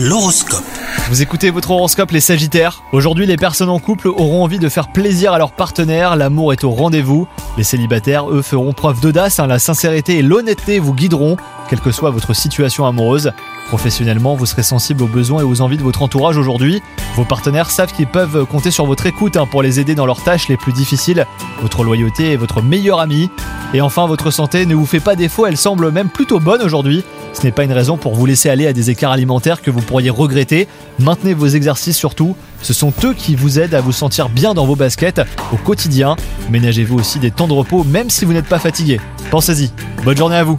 L'horoscope. Vous écoutez votre horoscope les Sagittaires. Aujourd'hui, les personnes en couple auront envie de faire plaisir à leur partenaire, l'amour est au rendez-vous. Les célibataires, eux, feront preuve d'audace, hein. la sincérité et l'honnêteté vous guideront, quelle que soit votre situation amoureuse. Professionnellement, vous serez sensible aux besoins et aux envies de votre entourage aujourd'hui. Vos partenaires savent qu'ils peuvent compter sur votre écoute hein, pour les aider dans leurs tâches les plus difficiles. Votre loyauté est votre meilleur ami. Et enfin, votre santé ne vous fait pas défaut, elle semble même plutôt bonne aujourd'hui. Ce n'est pas une raison pour vous laisser aller à des écarts alimentaires que vous pourriez regretter. Maintenez vos exercices surtout. Ce sont eux qui vous aident à vous sentir bien dans vos baskets au quotidien. Ménagez-vous aussi des temps de repos même si vous n'êtes pas fatigué. Pensez-y. Bonne journée à vous.